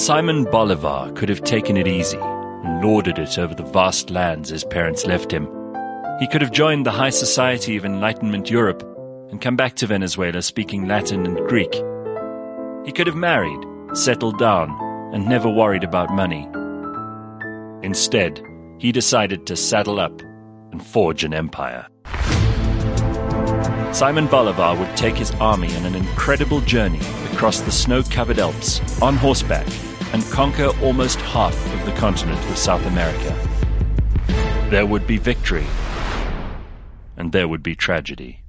Simon Bolivar could have taken it easy and lorded it over the vast lands his parents left him. He could have joined the high society of Enlightenment Europe and come back to Venezuela speaking Latin and Greek. He could have married, settled down, and never worried about money. Instead, he decided to saddle up and forge an empire. Simon Bolivar would take his army on an incredible journey across the snow covered Alps on horseback and conquer almost half of the continent of South America. There would be victory, and there would be tragedy.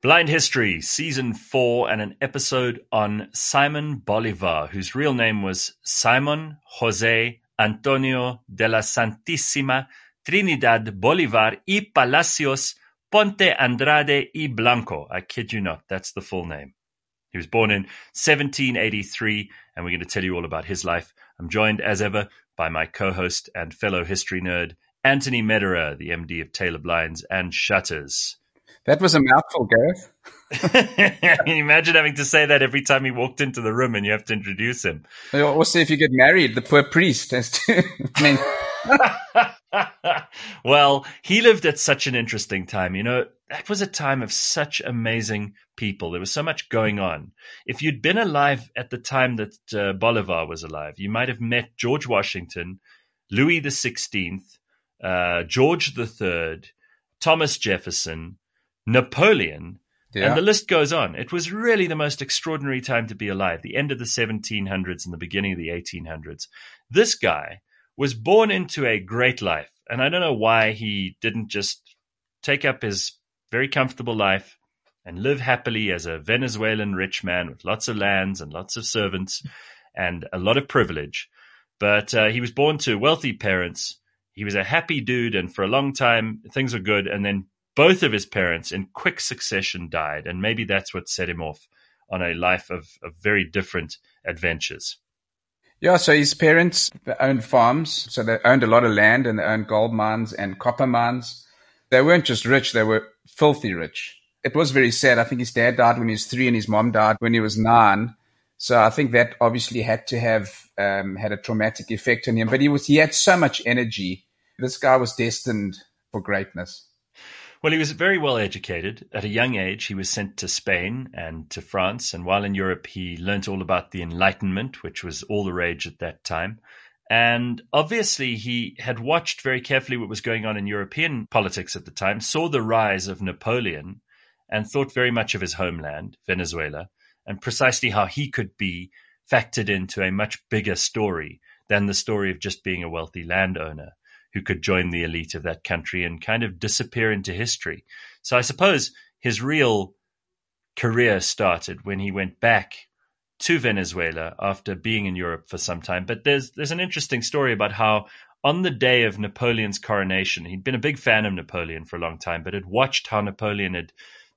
Blind History, Season 4, and an episode on Simon Bolivar, whose real name was Simon Jose Antonio de la Santísima Trinidad Bolivar y Palacios Ponte Andrade y Blanco. I kid you not, that's the full name. He was born in 1783, and we're going to tell you all about his life. I'm joined, as ever, by my co host and fellow history nerd, Anthony Mederer, the MD of Taylor Blinds and Shutters. That was a mouthful, Gareth. Can you imagine having to say that every time he walked into the room and you have to introduce him? Also, if you get married, the poor priest has to. I mean, well, he lived at such an interesting time. You know, that was a time of such amazing people. There was so much going on. If you'd been alive at the time that uh, Bolivar was alive, you might have met George Washington, Louis the Sixteenth, uh, George the Third, Thomas Jefferson, Napoleon, yeah. And the list goes on. It was really the most extraordinary time to be alive, the end of the 1700s and the beginning of the 1800s. This guy was born into a great life. And I don't know why he didn't just take up his very comfortable life and live happily as a Venezuelan rich man with lots of lands and lots of servants and a lot of privilege. But uh, he was born to wealthy parents. He was a happy dude, and for a long time things were good. And then both of his parents, in quick succession, died, and maybe that's what set him off on a life of, of very different adventures. Yeah, so his parents owned farms, so they owned a lot of land and they owned gold mines and copper mines. They weren't just rich, they were filthy rich. It was very sad. I think his dad died when he was three and his mom died when he was nine. So I think that obviously had to have um, had a traumatic effect on him. But he was he had so much energy. This guy was destined for greatness. Well, he was very well educated. At a young age, he was sent to Spain and to France. And while in Europe, he learnt all about the Enlightenment, which was all the rage at that time. And obviously, he had watched very carefully what was going on in European politics at the time, saw the rise of Napoleon, and thought very much of his homeland, Venezuela, and precisely how he could be factored into a much bigger story than the story of just being a wealthy landowner who could join the elite of that country and kind of disappear into history. So I suppose his real career started when he went back to Venezuela after being in Europe for some time. But there's there's an interesting story about how on the day of Napoleon's coronation, he'd been a big fan of Napoleon for a long time, but had watched how Napoleon had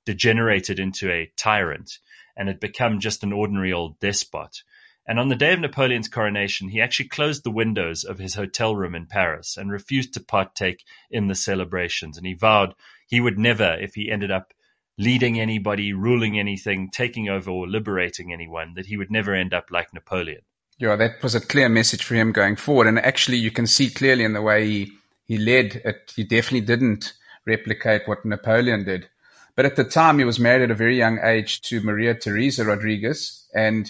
degenerated into a tyrant and had become just an ordinary old despot. And on the day of Napoleon's coronation, he actually closed the windows of his hotel room in Paris and refused to partake in the celebrations. And he vowed he would never, if he ended up leading anybody, ruling anything, taking over, or liberating anyone, that he would never end up like Napoleon. Yeah, that was a clear message for him going forward. And actually, you can see clearly in the way he, he led it, he definitely didn't replicate what Napoleon did. But at the time, he was married at a very young age to Maria Teresa Rodriguez. And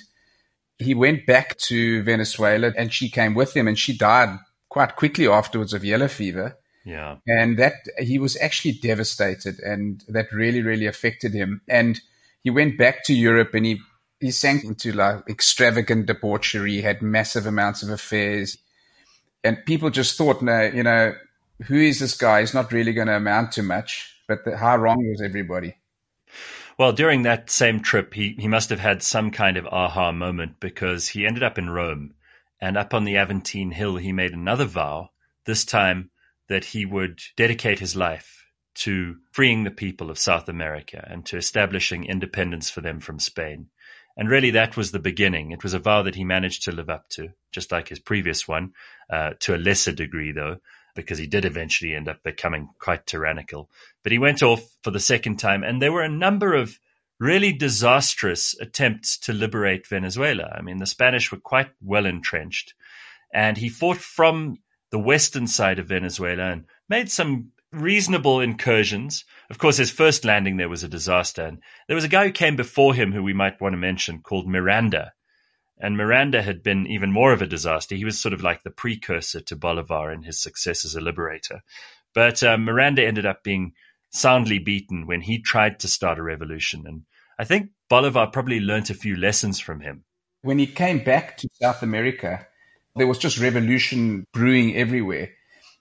he went back to Venezuela and she came with him and she died quite quickly afterwards of yellow fever. Yeah. And that he was actually devastated and that really, really affected him. And he went back to Europe and he, he sank into like extravagant debauchery, had massive amounts of affairs. And people just thought, no, you know, who is this guy? He's not really going to amount to much. But the, how wrong was everybody? Well, during that same trip, he, he must have had some kind of aha moment because he ended up in Rome. And up on the Aventine Hill, he made another vow, this time that he would dedicate his life to freeing the people of South America and to establishing independence for them from Spain. And really, that was the beginning. It was a vow that he managed to live up to, just like his previous one, uh, to a lesser degree, though because he did eventually end up becoming quite tyrannical. But he went off for the second time, and there were a number of really disastrous attempts to liberate Venezuela. I mean, the Spanish were quite well entrenched, and he fought from the western side of Venezuela and made some reasonable incursions. Of course, his first landing there was a disaster. And there was a guy who came before him who we might want to mention called Miranda. And Miranda had been even more of a disaster. He was sort of like the precursor to Bolivar in his success as a liberator. But uh, Miranda ended up being soundly beaten when he tried to start a revolution. And I think Bolivar probably learnt a few lessons from him. When he came back to South America, there was just revolution brewing everywhere.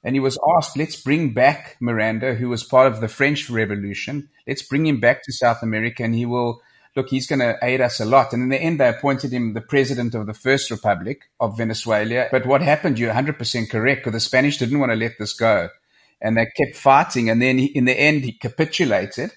And he was asked, let's bring back Miranda, who was part of the French Revolution. Let's bring him back to South America and he will, look, he's going to aid us a lot. And in the end, they appointed him the president of the First Republic of Venezuela. But what happened, you're 100% correct, because the Spanish didn't want to let this go. And they kept fighting. And then he, in the end, he capitulated.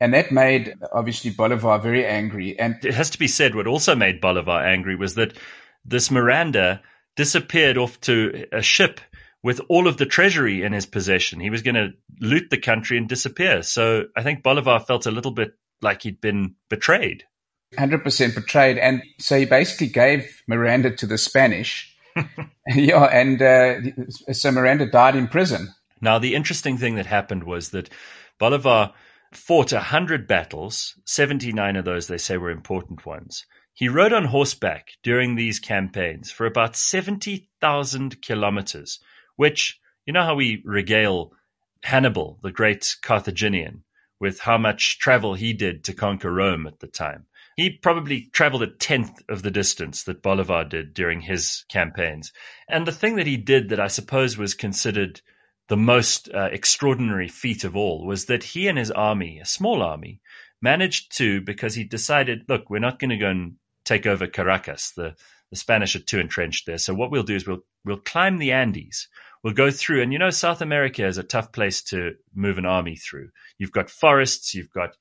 And that made, obviously, Bolivar very angry. And it has to be said, what also made Bolivar angry was that this Miranda disappeared off to a ship with all of the treasury in his possession. He was going to loot the country and disappear. So I think Bolivar felt a little bit like he'd been betrayed. 100% betrayed. And so he basically gave Miranda to the Spanish. yeah, and uh, so Miranda died in prison. Now, the interesting thing that happened was that Bolivar fought a 100 battles. 79 of those, they say, were important ones. He rode on horseback during these campaigns for about 70,000 kilometers which, you know how we regale Hannibal, the great Carthaginian, with how much travel he did to conquer Rome at the time. He probably traveled a tenth of the distance that Bolivar did during his campaigns. And the thing that he did that I suppose was considered the most uh, extraordinary feat of all was that he and his army, a small army, managed to, because he decided, look, we're not going to go and take over Caracas. The, the Spanish are too entrenched there. So what we'll do is we'll, we'll climb the Andes we'll go through. And you know, South America is a tough place to move an army through. You've got forests, you've got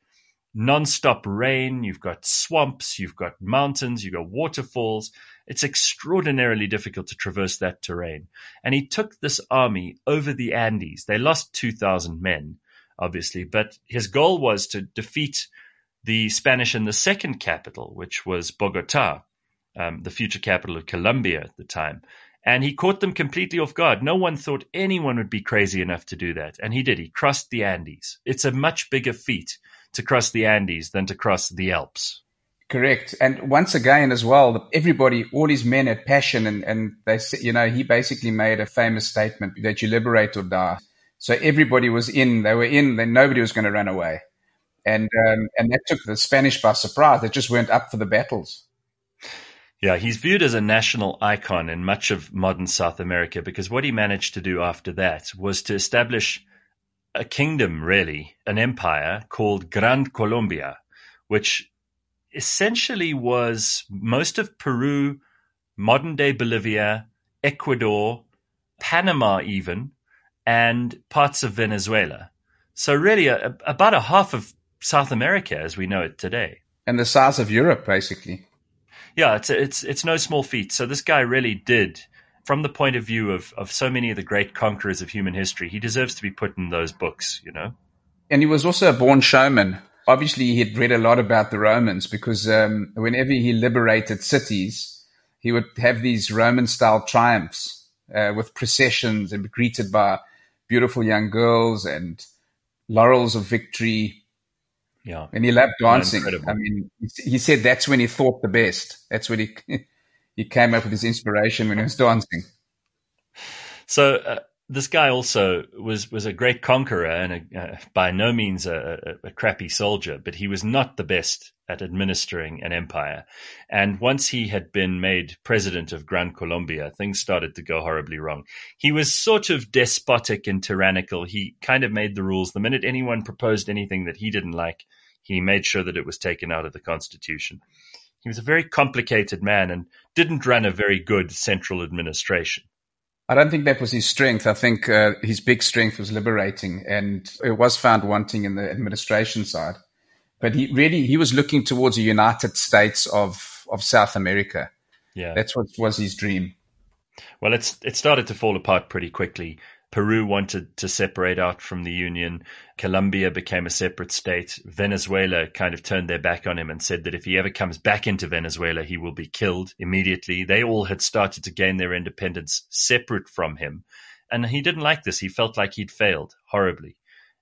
non-stop rain, you've got swamps, you've got mountains, you've got waterfalls. It's extraordinarily difficult to traverse that terrain. And he took this army over the Andes. They lost 2,000 men, obviously, but his goal was to defeat the Spanish in the second capital, which was Bogota, um, the future capital of Colombia at the time. And he caught them completely off guard. No one thought anyone would be crazy enough to do that. And he did. He crossed the Andes. It's a much bigger feat to cross the Andes than to cross the Alps. Correct. And once again, as well, everybody, all his men had passion and, and they said, you know, he basically made a famous statement that you liberate or die. So everybody was in, they were in, then nobody was going to run away. And, um, and that took the Spanish by surprise. They just weren't up for the battles. Yeah, he's viewed as a national icon in much of modern South America because what he managed to do after that was to establish a kingdom, really, an empire called Gran Colombia, which essentially was most of Peru, modern day Bolivia, Ecuador, Panama, even, and parts of Venezuela. So, really, a, about a half of South America as we know it today. And the size of Europe, basically yeah, it's it's it's no small feat. So this guy really did, from the point of view of of so many of the great conquerors of human history, he deserves to be put in those books. You know. And he was also a born showman. Obviously, he had read a lot about the Romans because um, whenever he liberated cities, he would have these Roman-style triumphs uh, with processions and be greeted by beautiful young girls and laurels of victory yeah. And he loved dancing. I mean, he said that's when he thought the best. That's when he, he came up with his inspiration when he was dancing. So, uh, this guy also was was a great conqueror and a, uh, by no means a, a, a, crappy soldier, but he was not the best at administering an empire. And once he had been made president of Gran Colombia, things started to go horribly wrong. He was sort of despotic and tyrannical. He kind of made the rules. The minute anyone proposed anything that he didn't like, he made sure that it was taken out of the constitution. He was a very complicated man and didn't run a very good central administration. I don't think that was his strength. I think uh, his big strength was liberating, and it was found wanting in the administration side. But he really he was looking towards a United States of of South America. Yeah, that's what was his dream. Well, it's it started to fall apart pretty quickly. Peru wanted to separate out from the Union. Colombia became a separate state. Venezuela kind of turned their back on him and said that if he ever comes back into Venezuela, he will be killed immediately. They all had started to gain their independence separate from him. And he didn't like this. He felt like he'd failed horribly.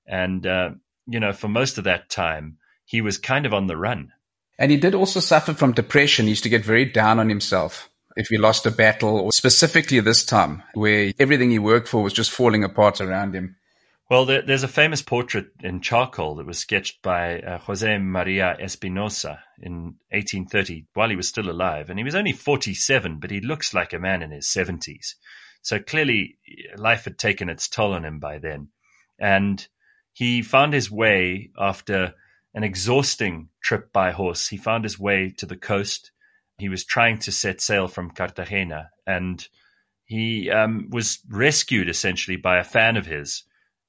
And, uh, you know, for most of that time, he was kind of on the run. And he did also suffer from depression. He used to get very down on himself if he lost a battle, or specifically this time where everything he worked for was just falling apart around him. Well, there, there's a famous portrait in charcoal that was sketched by uh, Jose Maria Espinosa in 1830 while he was still alive. And he was only 47, but he looks like a man in his 70s. So clearly, life had taken its toll on him by then. And he found his way after an exhausting trip by horse. He found his way to the coast he was trying to set sail from Cartagena, and he um, was rescued essentially by a fan of his,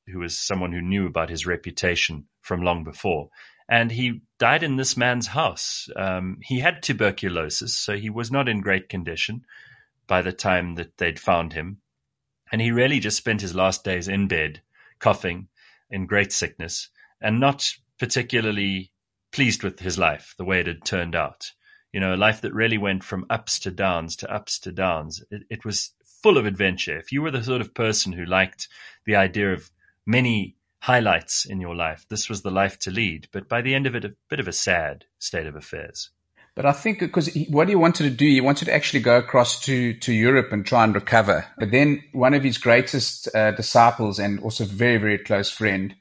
who was someone who knew about his reputation from long before. And he died in this man's house. Um, he had tuberculosis, so he was not in great condition by the time that they'd found him. And he really just spent his last days in bed, coughing, in great sickness, and not particularly pleased with his life, the way it had turned out you know, a life that really went from ups to downs to ups to downs. It, it, was full of adventure. If you were the sort of person who liked the idea of many highlights in your life, this was the life to lead. But by the end of it, a bit of a sad state of affairs. But I think because what he wanted to do, he wanted to actually go across to, to Europe and try and recover. But then one of his greatest uh, disciples and also very, very close friend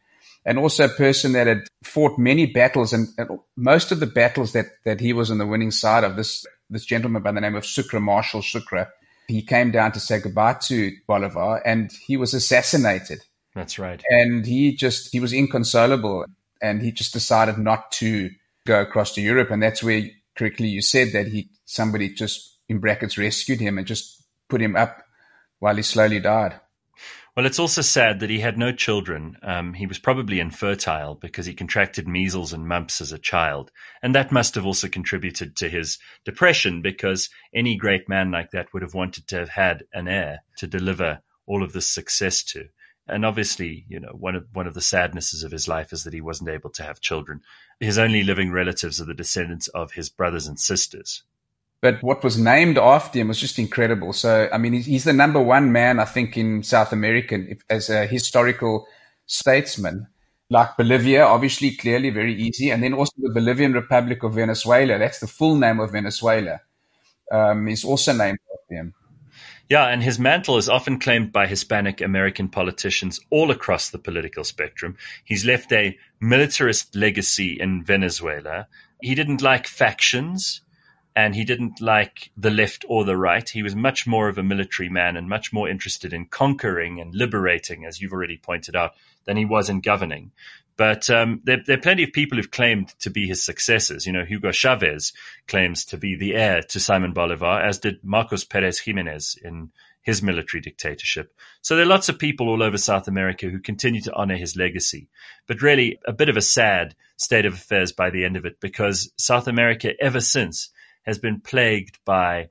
and also a person that had fought many battles and, and, most of the battles that, that he was on the winning side of this, this gentleman by the name of Sucre, Marshal Sucre, he came down to say goodbye to Bolivar and he was assassinated. That's right. And he just, he was inconsolable and he just decided not to go across to Europe. And that's where correctly you said that he, somebody just in brackets rescued him and just put him up while he slowly died. Well, it's also sad that he had no children. Um, he was probably infertile because he contracted measles and mumps as a child. And that must have also contributed to his depression because any great man like that would have wanted to have had an heir to deliver all of this success to. And obviously, you know, one of one of the sadnesses of his life is that he wasn't able to have children. His only living relatives are the descendants of his brothers and sisters. But what was named after him was just incredible. So, I mean, he's the number one man, I think, in South America as a historical statesman. Like Bolivia, obviously, clearly very easy. And then also the Bolivarian Republic of Venezuela. That's the full name of Venezuela. Um, is also named after him. Yeah, and his mantle is often claimed by Hispanic American politicians all across the political spectrum. He's left a militarist legacy in Venezuela. He didn't like factions and he didn't like the left or the right. He was much more of a military man and much more interested in conquering and liberating, as you've already pointed out, than he was in governing. But um, there, there, are plenty of people who've claimed to be his successors. You know, Hugo Chavez claims to be the heir to Simon Bolivar, as did Marcos Perez Jimenez in his military dictatorship. So there are lots of people all over South America who continue to honor his legacy. But really, a bit of a sad state of affairs by the end of it, because South America, ever since, has been plagued by,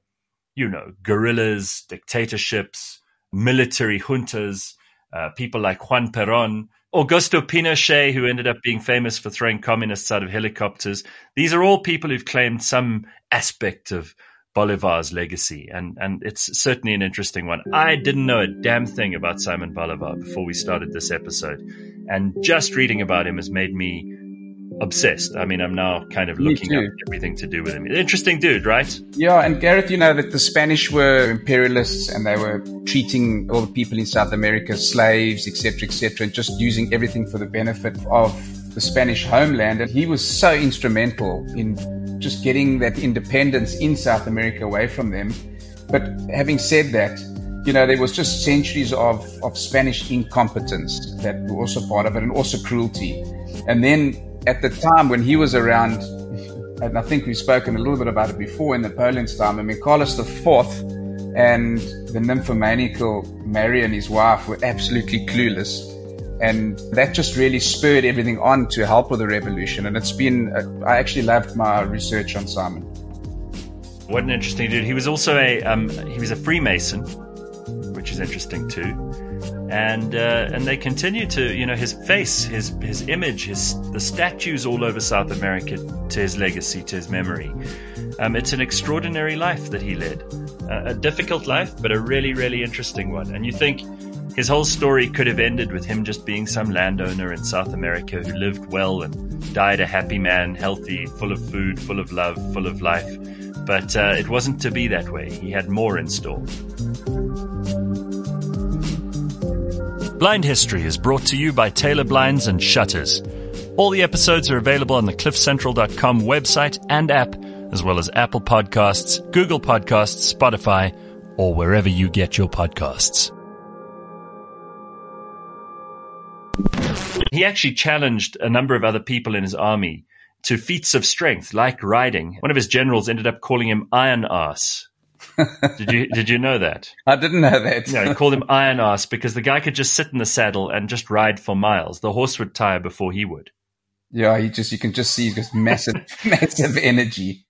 you know, guerrillas, dictatorships, military juntas, uh, people like Juan Perón, Augusto Pinochet, who ended up being famous for throwing communists out of helicopters. These are all people who've claimed some aspect of Bolivar's legacy, and, and it's certainly an interesting one. I didn't know a damn thing about Simon Bolivar before we started this episode, and just reading about him has made me obsessed. I mean, I'm now kind of looking at everything to do with him. Interesting dude, right? Yeah, and Gareth, you know that the Spanish were imperialists and they were treating all the people in South America as slaves, etc., etc., and just using everything for the benefit of the Spanish homeland. And he was so instrumental in just getting that independence in South America away from them. But having said that, you know, there was just centuries of, of Spanish incompetence that were also part of it and also cruelty. And then at the time when he was around, and I think we've spoken a little bit about it before in Napoleon's time, I mean, Carlos IV and the nymphomaniacal Mary and his wife were absolutely clueless. And that just really spurred everything on to help with the revolution. And it's been, I actually loved my research on Simon. What an interesting dude. He was also a, um, he was a Freemason, which is interesting too. And uh, and they continue to you know his face, his his image, his the statues all over South America to his legacy, to his memory. Um, it's an extraordinary life that he led, uh, a difficult life, but a really really interesting one. And you think his whole story could have ended with him just being some landowner in South America who lived well and died a happy man, healthy, full of food, full of love, full of life. But uh, it wasn't to be that way. He had more in store. Blind History is brought to you by Taylor Blinds and Shutters. All the episodes are available on the cliffcentral.com website and app, as well as Apple Podcasts, Google Podcasts, Spotify, or wherever you get your podcasts. He actually challenged a number of other people in his army to feats of strength, like riding. One of his generals ended up calling him Iron Ass did you did you know that? I didn't know that. yeah, he called him Iron Ass because the guy could just sit in the saddle and just ride for miles. The horse would tire before he would. Yeah, he just you can just see just massive massive energy.